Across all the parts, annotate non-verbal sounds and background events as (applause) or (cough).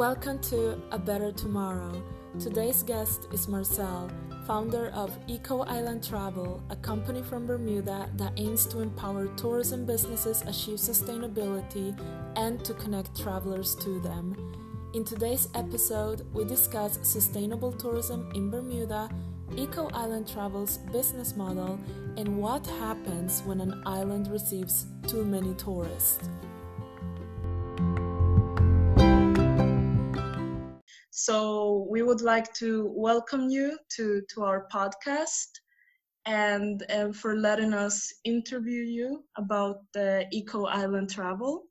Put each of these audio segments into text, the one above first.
Welcome to A Better Tomorrow. Today's guest is Marcelle, founder of Eco Island Travel, a company from Bermuda that aims to empower tourism businesses achieve sustainability and to connect travelers to them. In today's episode, we discuss sustainable tourism in Bermuda, Eco Island Travel's business model, and what happens when an island receives too many tourists. So we would like to welcome you to, to our podcast and uh, for letting us interview you about the Eco Island travel.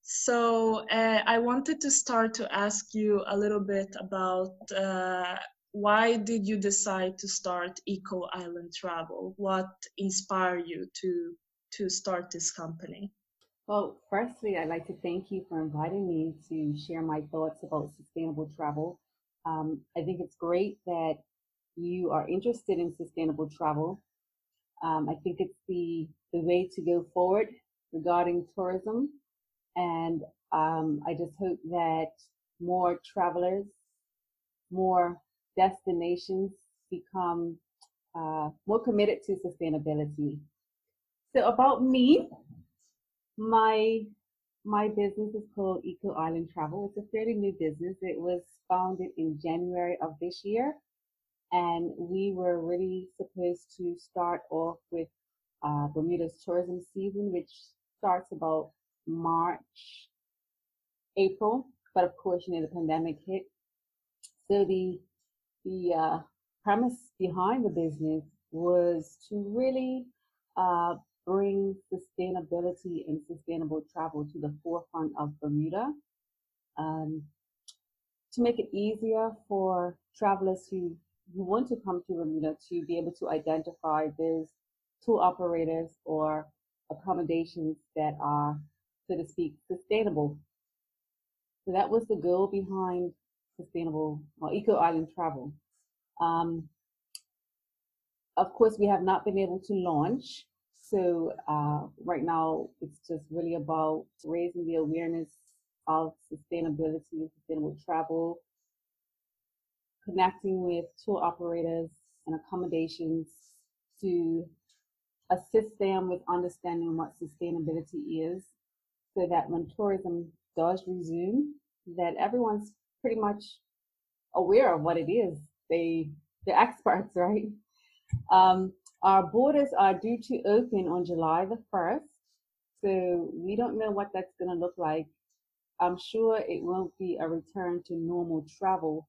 So uh, I wanted to start to ask you a little bit about uh, why did you decide to start Eco Island Travel? What inspired you to to start this company? Well, firstly, I'd like to thank you for inviting me to share my thoughts about sustainable travel. Um, I think it's great that you are interested in sustainable travel. Um, I think it's the, the way to go forward regarding tourism. And um, I just hope that more travelers, more destinations become uh, more committed to sustainability. So about me, my my business is called Eco Island Travel. It's a fairly new business. It was founded in January of this year, and we were really supposed to start off with uh, Bermuda's tourism season, which starts about March, April. But of course, you know, the pandemic hit. So the the uh, premise behind the business was to really uh, bring sustainability and sustainable travel to the forefront of Bermuda. Um, to make it easier for travelers who, who want to come to Bermuda to be able to identify those tour operators or accommodations that are, so to speak, sustainable. So that was the goal behind sustainable or eco island travel. Um, of course, we have not been able to launch so uh, right now, it's just really about raising the awareness of sustainability sustainable travel, connecting with tour operators and accommodations to assist them with understanding what sustainability is so that when tourism does resume, that everyone's pretty much aware of what it is. They, they're (laughs) experts, right? Um, our borders are due to open on July the 1st, so we don't know what that's going to look like. I'm sure it won't be a return to normal travel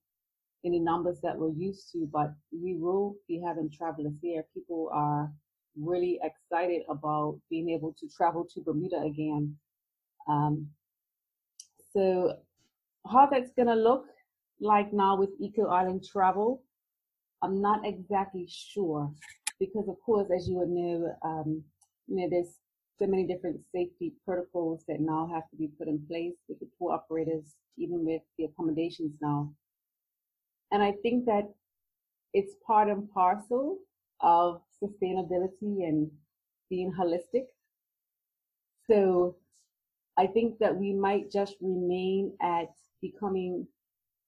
in the numbers that we're used to, but we will be having travelers here. People are really excited about being able to travel to Bermuda again. Um, so how that's going to look like now with Eco Island travel, I'm not exactly sure because of course, as you would know, um, you know, there's so many different safety protocols that now have to be put in place with the tour operators, even with the accommodations now. And I think that it's part and parcel of sustainability and being holistic. So I think that we might just remain at becoming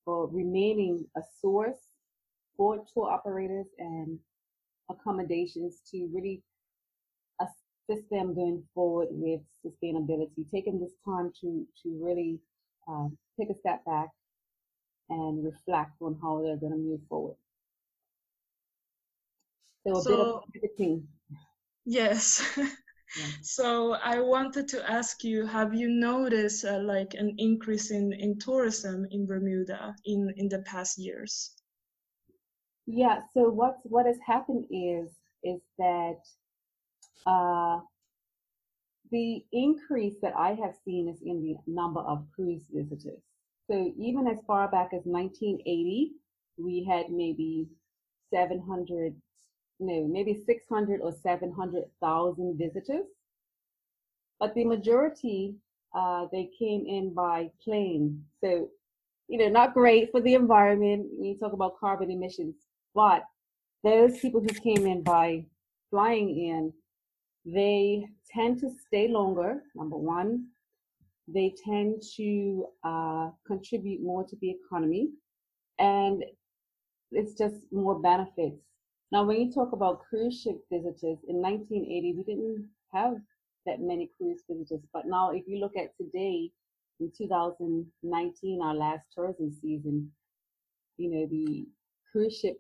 or remaining a source for tour operators and accommodations to really assist them going forward with sustainability, taking this time to, to really um, take a step back and reflect on how they're going to move forward. So a so, bit of everything. Yes. yeah. (laughs) So I wanted to ask you, have you noticed uh, like an increase in, in tourism in Bermuda in, in the past years? Yeah. So what what has happened is is that uh, the increase that I have seen is in the number of cruise visitors. So even as far back as 1980, we had maybe 700, no, maybe 600 or 700,000 visitors. But the majority, uh, they came in by plane. So, you know, not great for the environment. When you talk about carbon emissions, but those people who came in by flying in, they tend to stay longer, number one. they tend to uh, contribute more to the economy and it's just more benefits. Now, when you talk about cruise ship visitors, in 1980, we didn't have that many cruise visitors. But now, if you look at today, in 2019, our last tourism season, you know, the cruise ship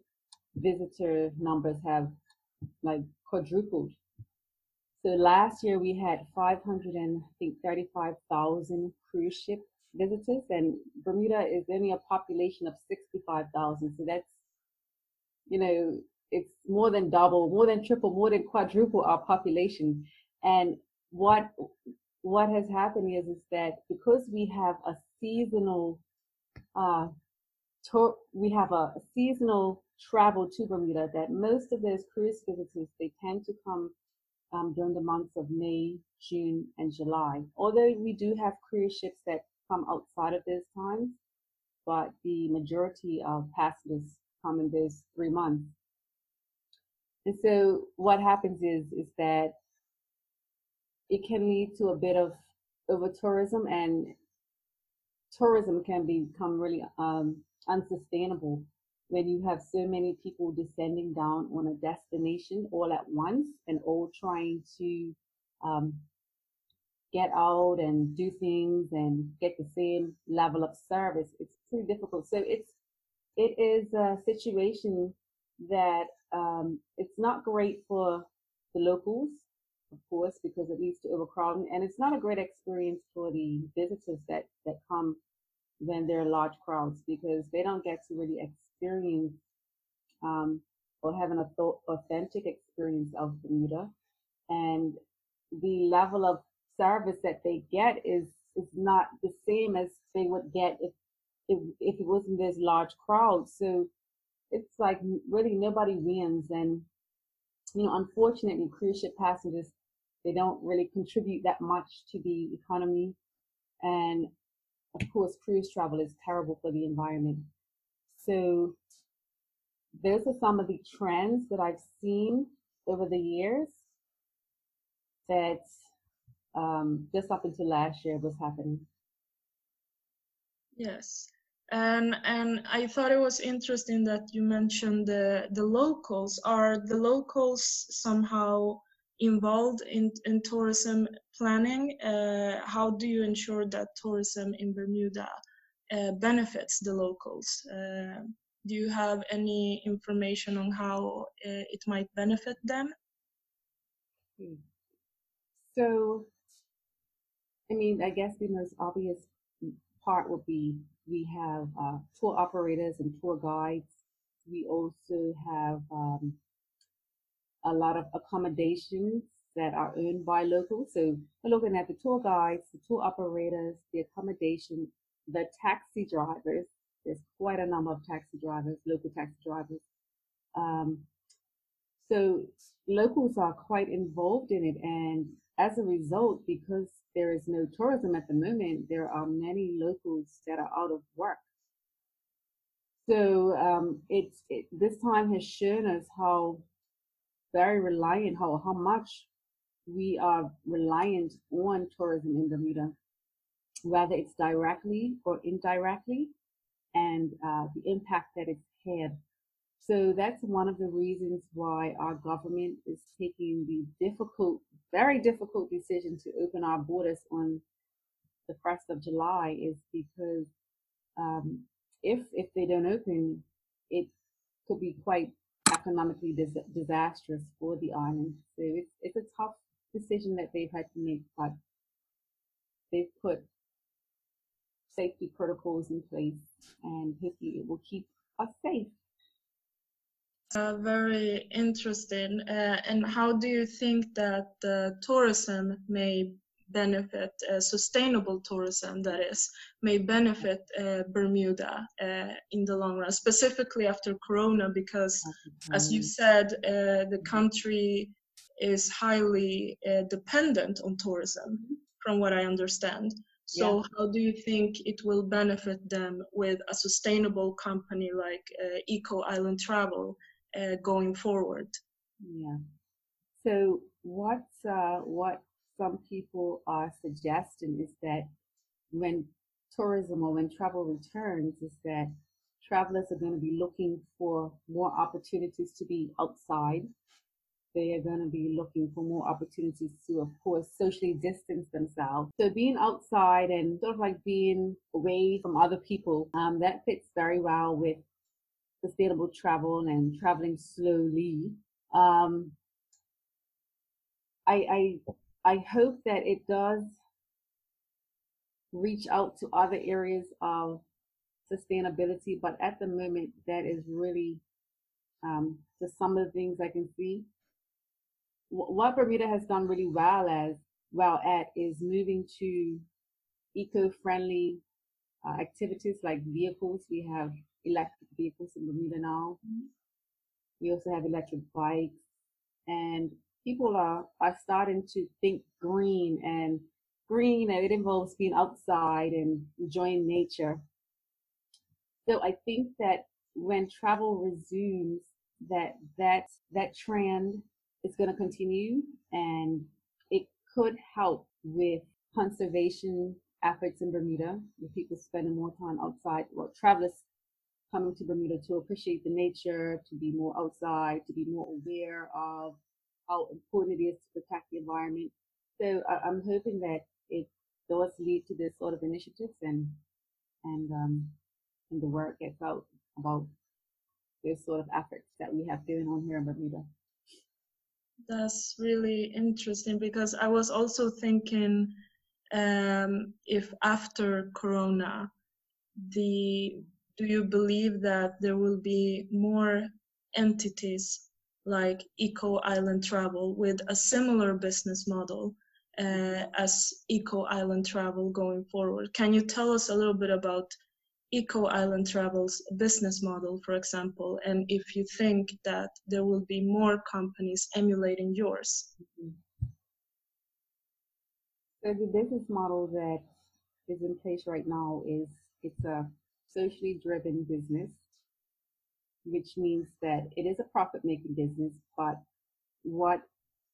visitor numbers have like quadrupled. So last year we had 500 and I think 35,000 cruise ship visitors, and Bermuda is only a population of 65,000. So that's, you know, it's more than double, more than triple, more than quadruple our population. And what what has happened is is that because we have a seasonal uh, tour, we have a, a seasonal travel to Bermuda that most of those cruise visitors they tend to come um, during the months of May, June, and July. Although we do have cruise ships that come outside of those times, but the majority of passengers come in those three months. And so what happens is is that it can lead to a bit of over tourism and tourism can become really um, unsustainable when you have so many people descending down on a destination all at once and all trying to um, get out and do things and get the same level of service it's pretty difficult. So it's it is a situation that um, it's not great for the locals of course because it leads to overcrowding and it's not a great experience for the visitors that that come when there are large crowds because they don't get to really experience um, or have an authentic experience of Bermuda. And the level of service that they get is is not the same as they would get if if, if it wasn't this large crowd. So it's like really nobody wins. And you know, unfortunately, cruise ship passengers they don't really contribute that much to the economy. And of course, cruise travel is terrible for the environment. So those are some of the trends that I've seen over the years that um, just up until last year was happening. Yes. And and I thought it was interesting that you mentioned the the locals. Are the locals somehow involved in, in tourism planning? Uh, how do you ensure that tourism in Bermuda benefits the locals? Uh, do you have any information on how uh, it might benefit them? Hmm. So, I mean, I guess the most obvious part would be we have uh, tour operators and tour guides. We also have um, a lot of accommodations that are owned by locals. So we're looking at the tour guides, the tour operators, the accommodation, the taxi drivers. There's quite a number of taxi drivers, local taxi drivers. Um, so locals are quite involved in it. And as a result, because there is no tourism at the moment, there are many locals that are out of work. So um, it's it, this time has shown us how very reliant, how, how much we are reliant on tourism in Bermuda, whether it's directly or indirectly, and uh, the impact that it's had. So that's one of the reasons why our government is taking the difficult, very difficult decision to open our borders on the first of July is because um, if if they don't open, it could be quite economically dis- disastrous for the island. So it's it's a tough decision that they've had to make, but they've put safety protocols in place, and hopefully it will keep us safe. Uh, very interesting. Uh, and how do you think that uh, tourism may benefit uh, sustainable tourism that is may benefit uh, bermuda uh, in the long run specifically after corona because as you said the country is highly dependent on tourism from what i understand so yeah. how do you think it will benefit them with a sustainable company like uh, eco island travel going forward yeah so what's what some people are suggesting is that when tourism or when travel returns is that travelers are going to be looking for more opportunities to be outside. They are going to be looking for more opportunities to, of course, socially distance themselves. So being outside and sort of like being away from other people, um, that fits very well with sustainable travel and traveling slowly. Um, I, I I hope that it does reach out to other areas of sustainability, but at the moment, that is really um, just some of the things I can see. What Bermuda has done really well as well at is moving to eco-friendly uh, activities like vehicles. We have electric vehicles in Bermuda now. Mm-hmm. We also have electric bikes, and people are are starting to think green and green, and it involves being outside and enjoying nature. So I think that when travel resumes, that that that trend is going to continue, and it could help with conservation efforts in Bermuda, with people spending more time outside, well, travelers coming to Bermuda to appreciate the nature, to be more outside, to be more aware of how important it is to protect the environment. So I, am hoping that it does lead to this sort of initiatives and and um, and the work gets out about this sort of efforts that we have going on here in Bermuda. That's really interesting because I was also thinking um, if after Corona, the do you believe that there will be more entities like Eco Island Travel with a similar business model uh, as Eco Island Travel going forward? Can you tell us a little bit about Eco Island Travel's business model, for example, and if you think that there will be more companies emulating yours? So the business model that is in place right now is it's a socially driven business, which means that it is a profit making business, but what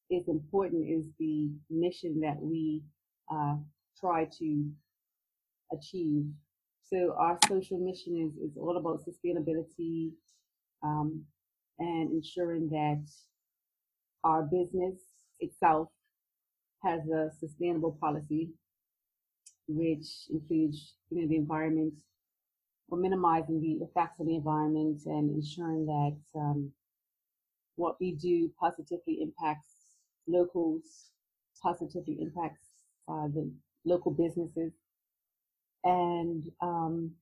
is important is the mission that we uh, try to achieve. So our social mission is, is all about sustainability um, and ensuring that our business itself has a sustainable policy, which includes you know, the environment, for minimizing the effects on the environment and ensuring that um, what we do positively impacts locals, positively impacts uh, the local businesses. And um,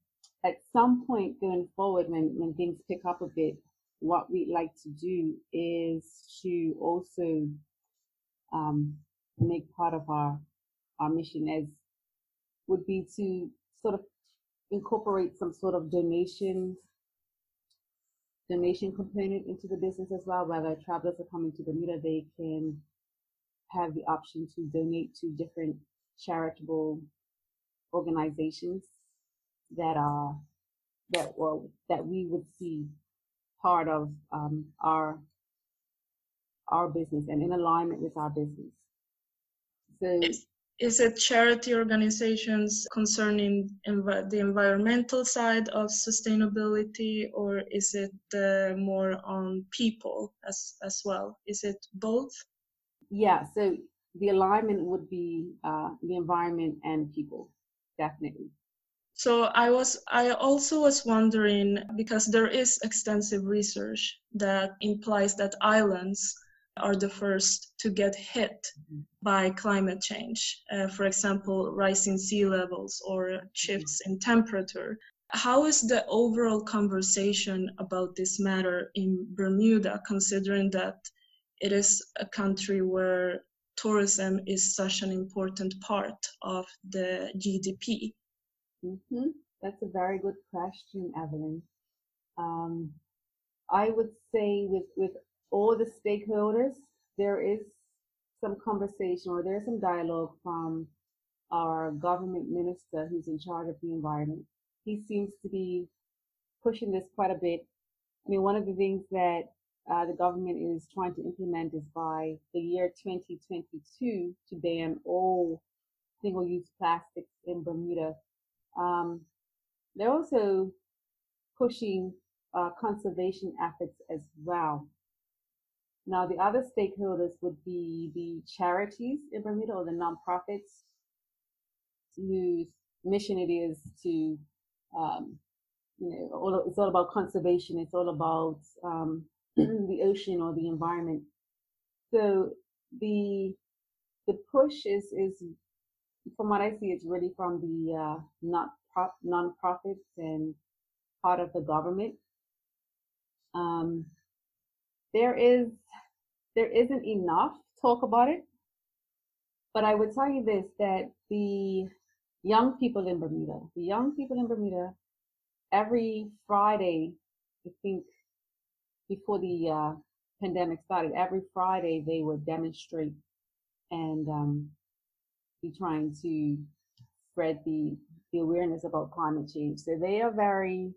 at some point going forward, when, when things pick up a bit, what we'd like to do is to also um, make part of our our mission as would be to sort of incorporate some sort of donation donation component into the business as well. Whether travelers are coming to Bermuda, they can have the option to donate to different charitable organizations that are that well that we would see part of um, our our business and in alignment with our business. So is it charity organizations concerning env- the environmental side of sustainability or is it uh, more on people as as well? Is it both? Yeah so the alignment would be uh, the environment and people definitely so i was i also was wondering because there is extensive research that implies that islands are the first to get hit mm-hmm. by climate change, uh, for example, rising sea levels or shifts in temperature. How is the overall conversation about this matter in Bermuda, considering that it is a country where tourism is such an important part of the GDP? Mm-hmm. That's a very good question, Evelyn. Um, I would say with, with all the stakeholders, there is some conversation or there's some dialogue from our government minister who's in charge of the environment. He seems to be pushing this quite a bit. I mean, one of the things that uh, the government is trying to implement is by the year 2022 to ban all single-use plastics in Bermuda. Um, they're also pushing uh, conservation efforts as well. Now, the other stakeholders would be the charities in Bermuda or the nonprofits whose mission it is to, um, you know, all, it's all about conservation. It's all about um, the ocean or the environment. So the the push is is from what I see, it's really from the uh, not non-profits and part of the government. Um, there is there isn't enough talk about it, but I would tell you this that the young people in Bermuda, the young people in Bermuda, every Friday, I think before the uh, pandemic started, every Friday they would demonstrate and um, be trying to spread the, the awareness about climate change. So they are very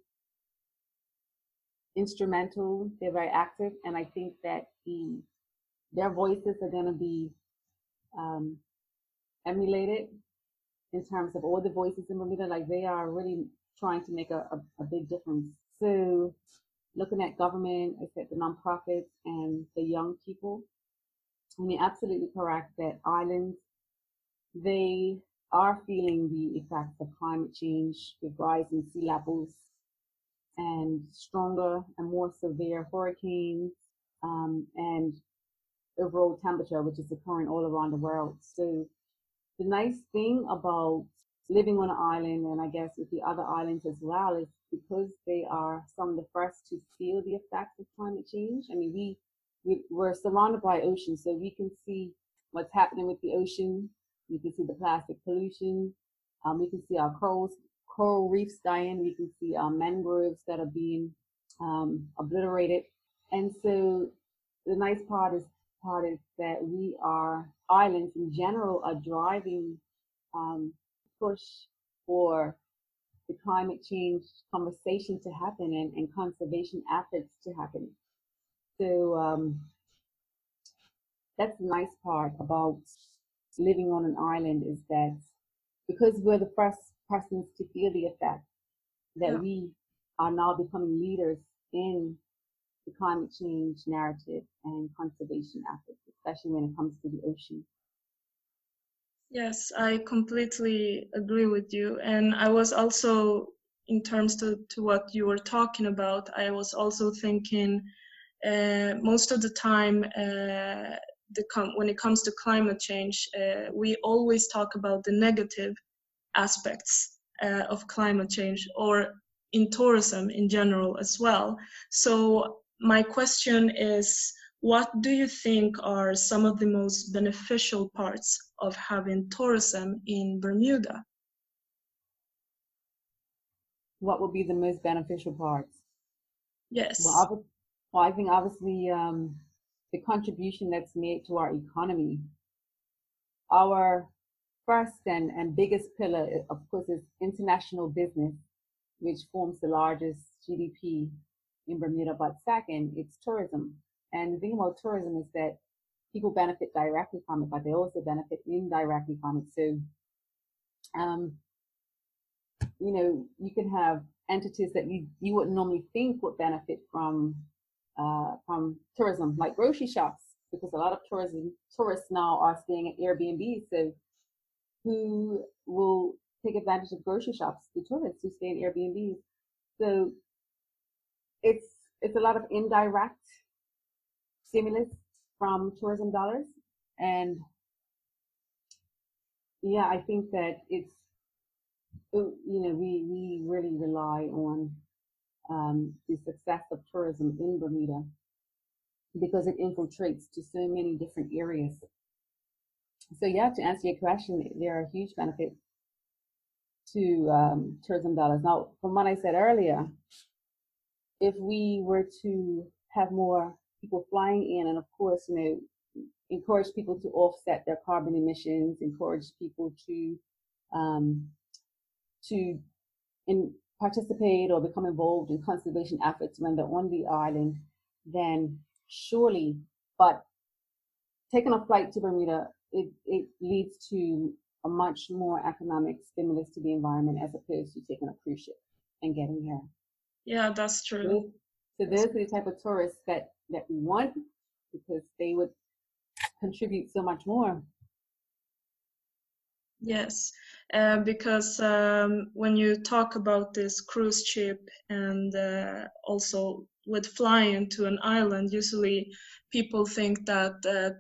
instrumental, they're very active, and I think that the their voices are going to be um, emulated in terms of all the voices in Bermuda. Like they are really trying to make a, a, a big difference. So looking at government, I said the nonprofits and the young people, and you're absolutely correct that islands they are feeling the effects of climate change with rising sea levels and stronger and more severe hurricanes um, and overall temperature, which is occurring all around the world. So the nice thing about living on an island, and I guess with the other islands as well, is because they are some of the first to feel the effects of climate change. I mean, we, we we're surrounded by ocean, so we can see what's happening with the ocean we can see the plastic pollution. Um, we can see our corals, coral reefs dying. We can see our mangroves that are being um, obliterated. And so the nice part is part is that we are islands in general are driving um, push for the climate change conversation to happen and, and conservation efforts to happen. So um, that's the nice part about living on an island is that because we're the first persons to feel the effect, that yeah. we are now becoming leaders in the climate change narrative and conservation efforts, especially when it comes to the ocean. Yes, I completely agree with you. And I was also, in terms to, to what you were talking about, I was also thinking uh, most of the time uh, the com- when it comes to climate change, uh, we always talk about the negative aspects uh, of climate change or in tourism in general as well. So my question is, what do you think are some of the most beneficial parts of having tourism in Bermuda? What would be the most beneficial parts? Yes. Well, well I think obviously um, the contribution that's made to our economy. Our first and, and biggest pillar, of course, is international business, which forms the largest GDP in Bermuda. But second, it's tourism. And the thing about tourism is that people benefit directly from it, but they also benefit indirectly from it. So, um, you know, you can have entities that you, you wouldn't normally think would benefit from uh, from tourism, like grocery shops, because a lot of tourism tourists now are staying at Airbnb. So, who will take advantage of grocery shops? The tourists who stay in Airbnbs. So, it's it's a lot of indirect stimulus from tourism dollars, and yeah, I think that it's you know we we really rely on um, the success of tourism in Bermuda because it infiltrates to so many different areas. So yeah, to answer your question, there are huge benefits to um, tourism dollars. Now, from what I said earlier, if we were to have more people flying in, and of course, you know, encourage people to offset their carbon emissions, encourage people to um, to in, participate or become involved in conservation efforts when they're on the island, then surely, but taking a flight to Bermuda, it, it leads to a much more economic stimulus to the environment as opposed to taking a cruise ship and getting here. Yeah, that's true. So those are the type of tourists that that we want because they would contribute so much more. Yes, uh, because um, when you talk about this cruise ship and uh, also with flying to an island, usually people think that uh,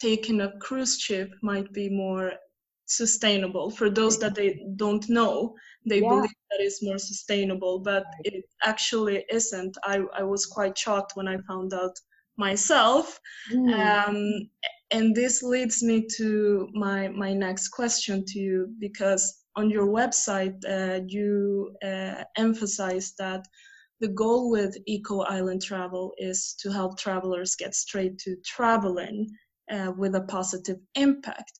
taking a cruise ship might be more sustainable for those that they don't know they yeah. believe that it's more sustainable but it actually isn't i, I was quite shocked when i found out myself mm. um, and this leads me to my my next question to you because on your website uh, you uh, emphasize that the goal with eco island travel is to help travelers get straight to traveling uh, with a positive impact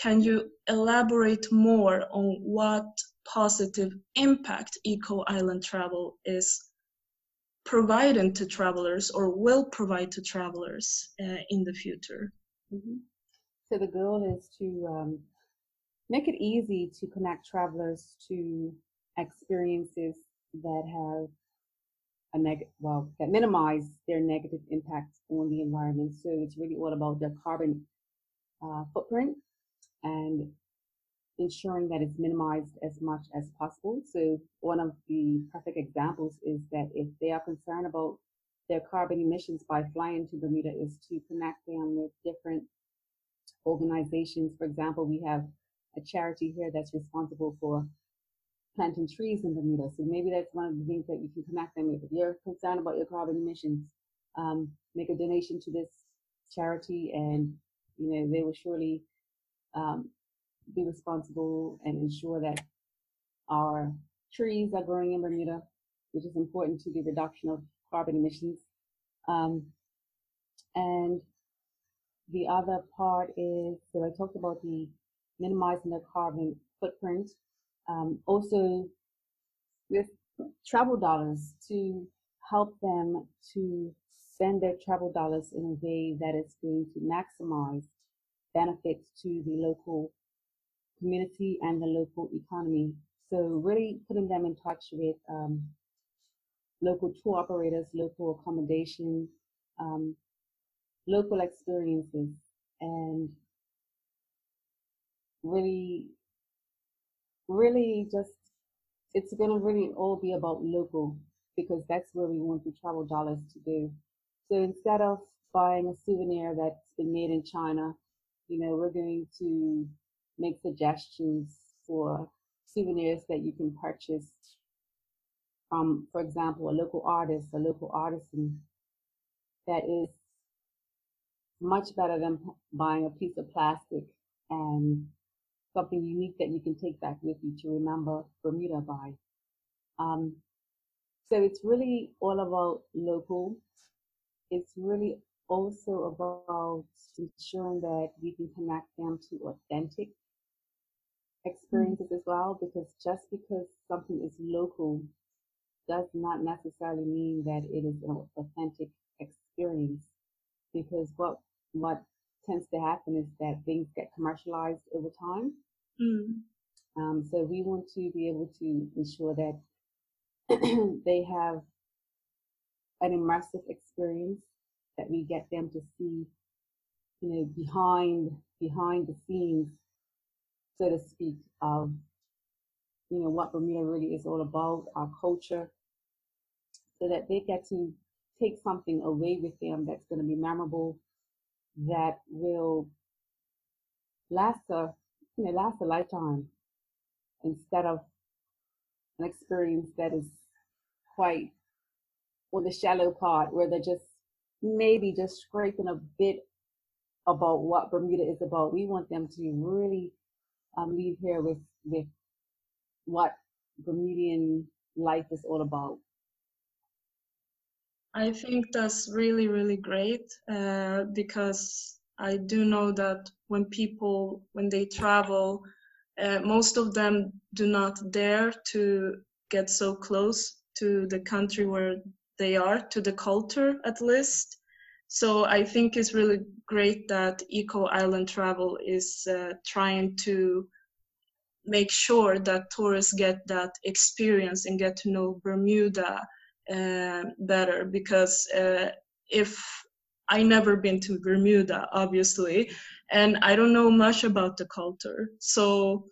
can you elaborate more on what positive impact Eco Island Travel is providing to travelers or will provide to travelers uh, in the future? Mm-hmm. So the goal is to um, make it easy to connect travelers to experiences that have a negative, well, that minimize their negative impact on the environment. So it's really all about their carbon uh, footprint and ensuring that it's minimized as much as possible. So one of the perfect examples is that if they are concerned about their carbon emissions by flying to Bermuda is to connect them with different organizations. For example, we have a charity here that's responsible for planting trees in Bermuda. So maybe that's one of the things that you can connect them with. If you're concerned about your carbon emissions, um, make a donation to this charity and, you know, they will surely um, be responsible and ensure that our trees are growing in Bermuda, which is important to the reduction of carbon emissions. Um, and the other part is, so I talked about the minimizing the carbon footprint. Um, also with travel dollars to help them to spend their travel dollars in a way that is going to maximize benefits to the local community and the local economy. So really putting them in touch with um, local tour operators, local accommodation, um, local experiences, and really, really just, it's going to really all be about local because that's where we want the travel dollars to go. So instead of buying a souvenir that's been made in China you know, we're going to make suggestions for souvenirs that you can purchase from, for example, a local artist, a local artisan that is much better than buying a piece of plastic and something unique that you can take back with you to remember Bermuda by. Um, so it's really all about local. It's really also about ensuring that we can connect them to authentic experiences mm-hmm. as well, because just because something is local does not necessarily mean that it is an authentic experience. Because what what tends to happen is that things get commercialized over time. Mm. Um, so we want to be able to ensure that (clears throat) they have an immersive experience that we get them to see, you know, behind behind the scenes, so to speak, of you know what Bermuda really is all about, our culture, so that they get to take something away with them that's going to be memorable, that will last a you know last a lifetime, instead of an experience that is quite on the shallow part where they're just maybe just scraping a bit about what Bermuda is about. We want them to really um, leave here with with what Bermudian life is all about. I think that's really really great uh, because I do know that when people when they travel, uh, most of them do not dare to get so close to the country where they are to the culture at least So I think it's really great that Eco Island Travel is uh, trying to make sure that tourists get that experience and get to know Bermuda uh, better because uh, if I never been to Bermuda, obviously, and I don't know much about the culture. So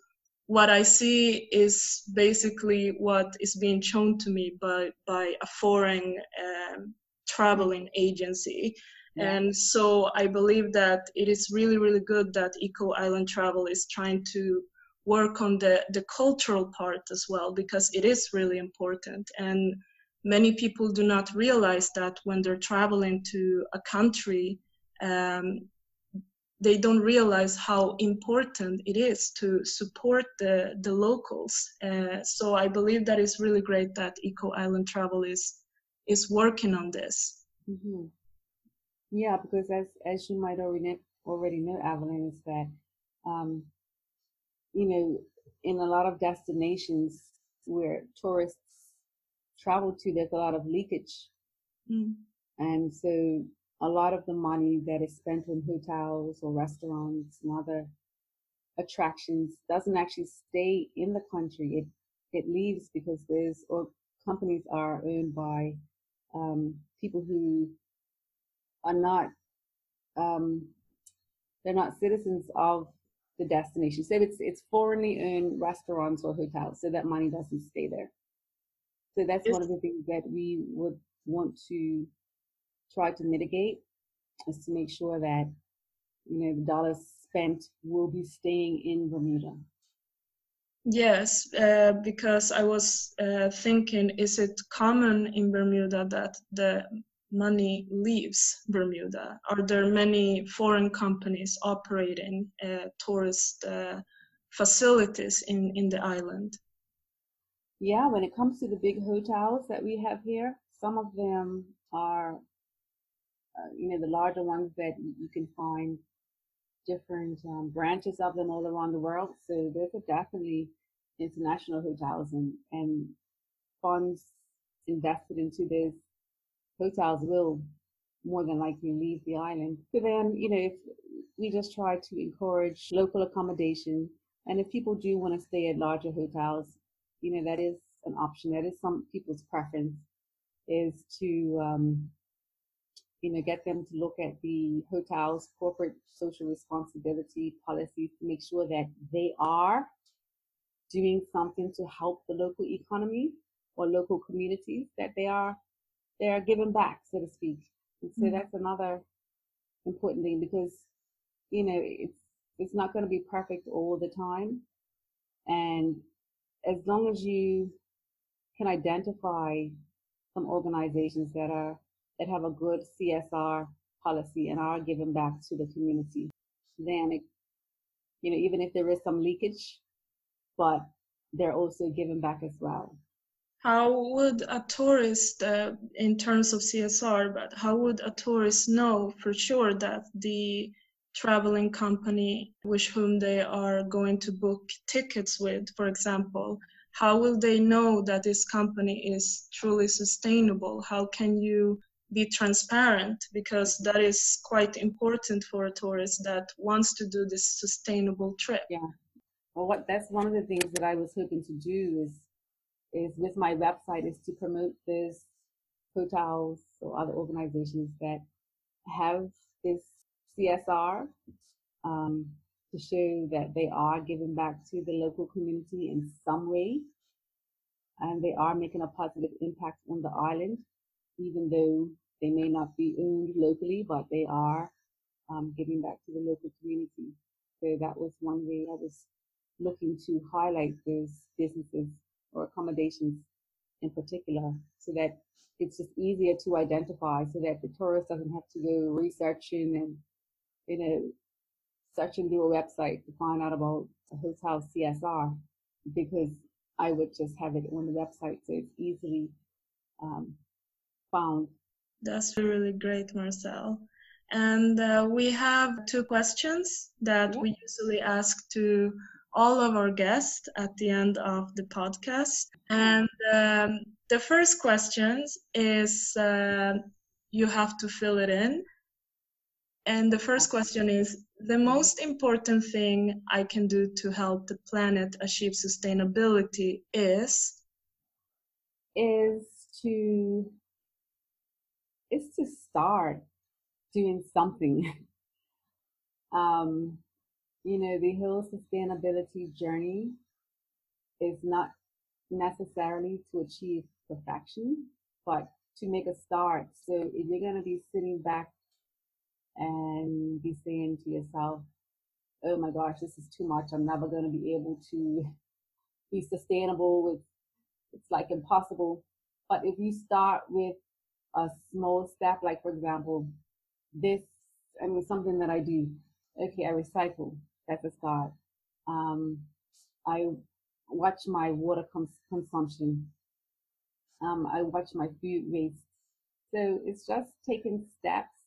what I see is basically what is being shown to me by by a foreign um, traveling agency. Yeah. And so I believe that it is really, really good that Eco Island Travel is trying to work on the, the cultural part as well, because it is really important. And many people do not realize that when they're traveling to a country, um, they don't realize how important it is to support the, the locals. Uh, so I believe that it's really great that Eco Island Travel is is working on this. Mm-hmm. Yeah, because as as you might already already know, Evelyn, is that um, you know in a lot of destinations where tourists travel to, there's a lot of leakage, mm. and so a lot of the money that is spent on hotels or restaurants and other attractions doesn't actually stay in the country. It it leaves because there's or companies are owned by um, people who are not um, they're not citizens of the destination. So it's it's foreignly owned restaurants or hotels, so that money doesn't stay there. So that's one of the things that we would want to try to mitigate is to make sure that you know the dollars spent will be staying in Bermuda. Yes, uh, because I was uh, thinking, is it common in Bermuda that the money leaves Bermuda? Are there many foreign companies operating uh, tourist uh, facilities in, in the island? Yeah, when it comes to the big hotels that we have here, some of them are, uh, you know, the larger ones that you can find different um, branches of them all around the world. So there's a definitely international hotels and, and funds invested into these hotels will more than likely leave the island. So then, you know, if we just try to encourage local accommodation, and if people do want to stay at larger hotels, you know, that is an option. That is some people's preference is to, um, you know, get them to look at the hotel's corporate social responsibility policies to make sure that they are doing something to help the local economy or local communities that they are they are giving back, so to speak. And so mm-hmm. that's another important thing because you know it's it's not going to be perfect all the time, and as long as you can identify some organizations that are that have a good CSR policy and are giving back to the community, then it, you know even if there is some leakage but they're also giving back as well. How would a tourist, uh, in terms of CSR, but how would a tourist know for sure that the traveling company with whom they are going to book tickets with, for example, how will they know that this company is truly sustainable? How can you be transparent? Because that is quite important for a tourist that wants to do this sustainable trip. Yeah well, what that's one of the things that I was hoping to do is is with my website is to promote this hotels or other organizations that have this CSR um, to show that they are giving back to the local community in some way and they are making a positive impact on the island, even though they may not be owned locally, but they are um, giving back to the local community. So that was one way I was looking to highlight those businesses or accommodations in particular so that it's just easier to identify so that the tourist doesn't have to go researching and you know searching through a website to find out about a hotel CSR because I would just have it on the website so it's easily um, found. That's really great, Marcelle. And uh, we have two questions that yeah. we usually ask to all of our guests at the end of the podcast. And um, the first question is uh, you have to fill it in. And the first question is the most important thing I can do to help the planet achieve sustainability is is to is to start doing something. (laughs) um, you know, the whole sustainability journey is not necessarily to achieve perfection, but to make a start. So if you're going to be sitting back and be saying to yourself, oh my gosh, this is too much. I'm never going to be able to (laughs) be sustainable with, it's like impossible. But if you start with a small step, like for example, this, I mean, something that I do, okay, I recycle. That's a start. Um, I watch my water cons- consumption. Um, I watch my food waste. So it's just taking steps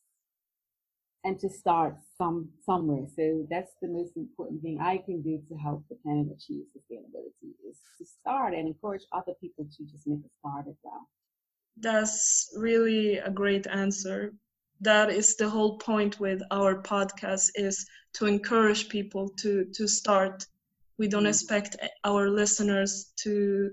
and to start some somewhere. So that's the most important thing I can do to help the planet achieve sustainability is to start and encourage other people to just make a start as well. That's really a great answer. That is the whole point with our podcast is to encourage people to to start. We don't mm-hmm. expect our listeners to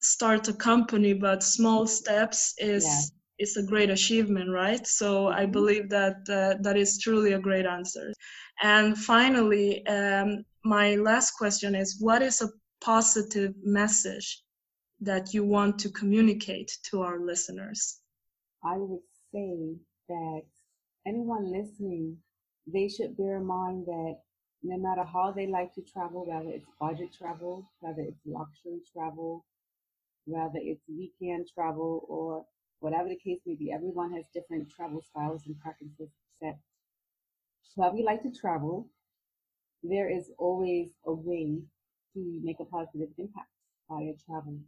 start a company, but small steps is yeah is a great achievement, right? So I mm-hmm. believe that uh, that is truly a great answer. And finally, um, my last question is: What is a positive message that you want to communicate to our listeners? I would say that anyone listening, they should bear in mind that no matter how they like to travel, whether it's budget travel, whether it's luxury travel, whether it's weekend travel or whatever the case may be, everyone has different travel styles and preferences set. However you like to travel, there is always a way to make a positive impact via travel.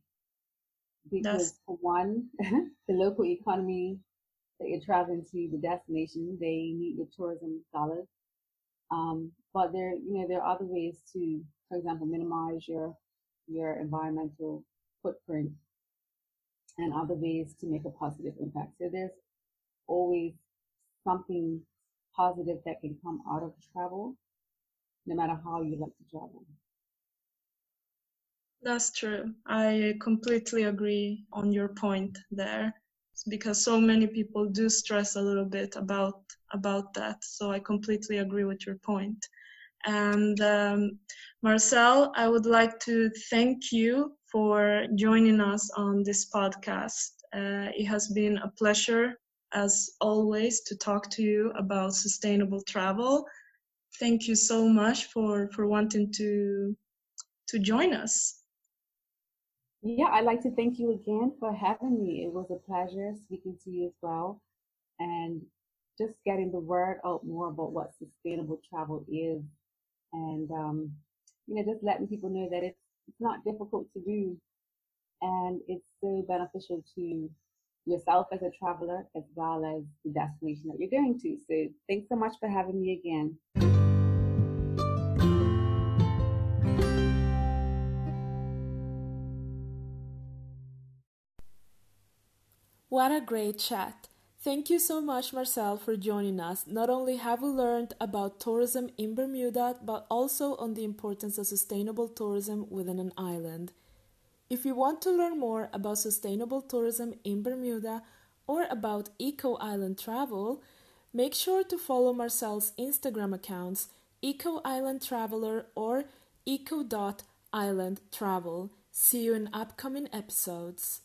Because That's... for one, (laughs) the local economy that you're traveling to, the destination, they need your tourism dollars. Um, but there, you know, there are other ways to, for example, minimize your your environmental footprint and other ways to make a positive impact. So there's always something positive that can come out of travel, no matter how you like to travel. That's true. I completely agree on your point there because so many people do stress a little bit about about that. So I completely agree with your point. And um, Marcelle, I would like to thank you for joining us on this podcast. Uh, it has been a pleasure, as always, to talk to you about sustainable travel. Thank you so much for, for wanting to to join us. Yeah, I'd like to thank you again for having me. It was a pleasure speaking to you as well, and just getting the word out more about what sustainable travel is, and um, you know, just letting people know that it's it's not difficult to do. And it's so beneficial to yourself as a traveler as well as the destination that you're going to. So thanks so much for having me again. What a great chat! Thank you so much, Marcelle, for joining us. Not only have we learned about tourism in Bermuda, but also on the importance of sustainable tourism within an island. If you want to learn more about sustainable tourism in Bermuda or about Eco Island travel, make sure to follow Marcelle's Instagram accounts, Eco Island Traveller or eco.island travel. See you in upcoming episodes.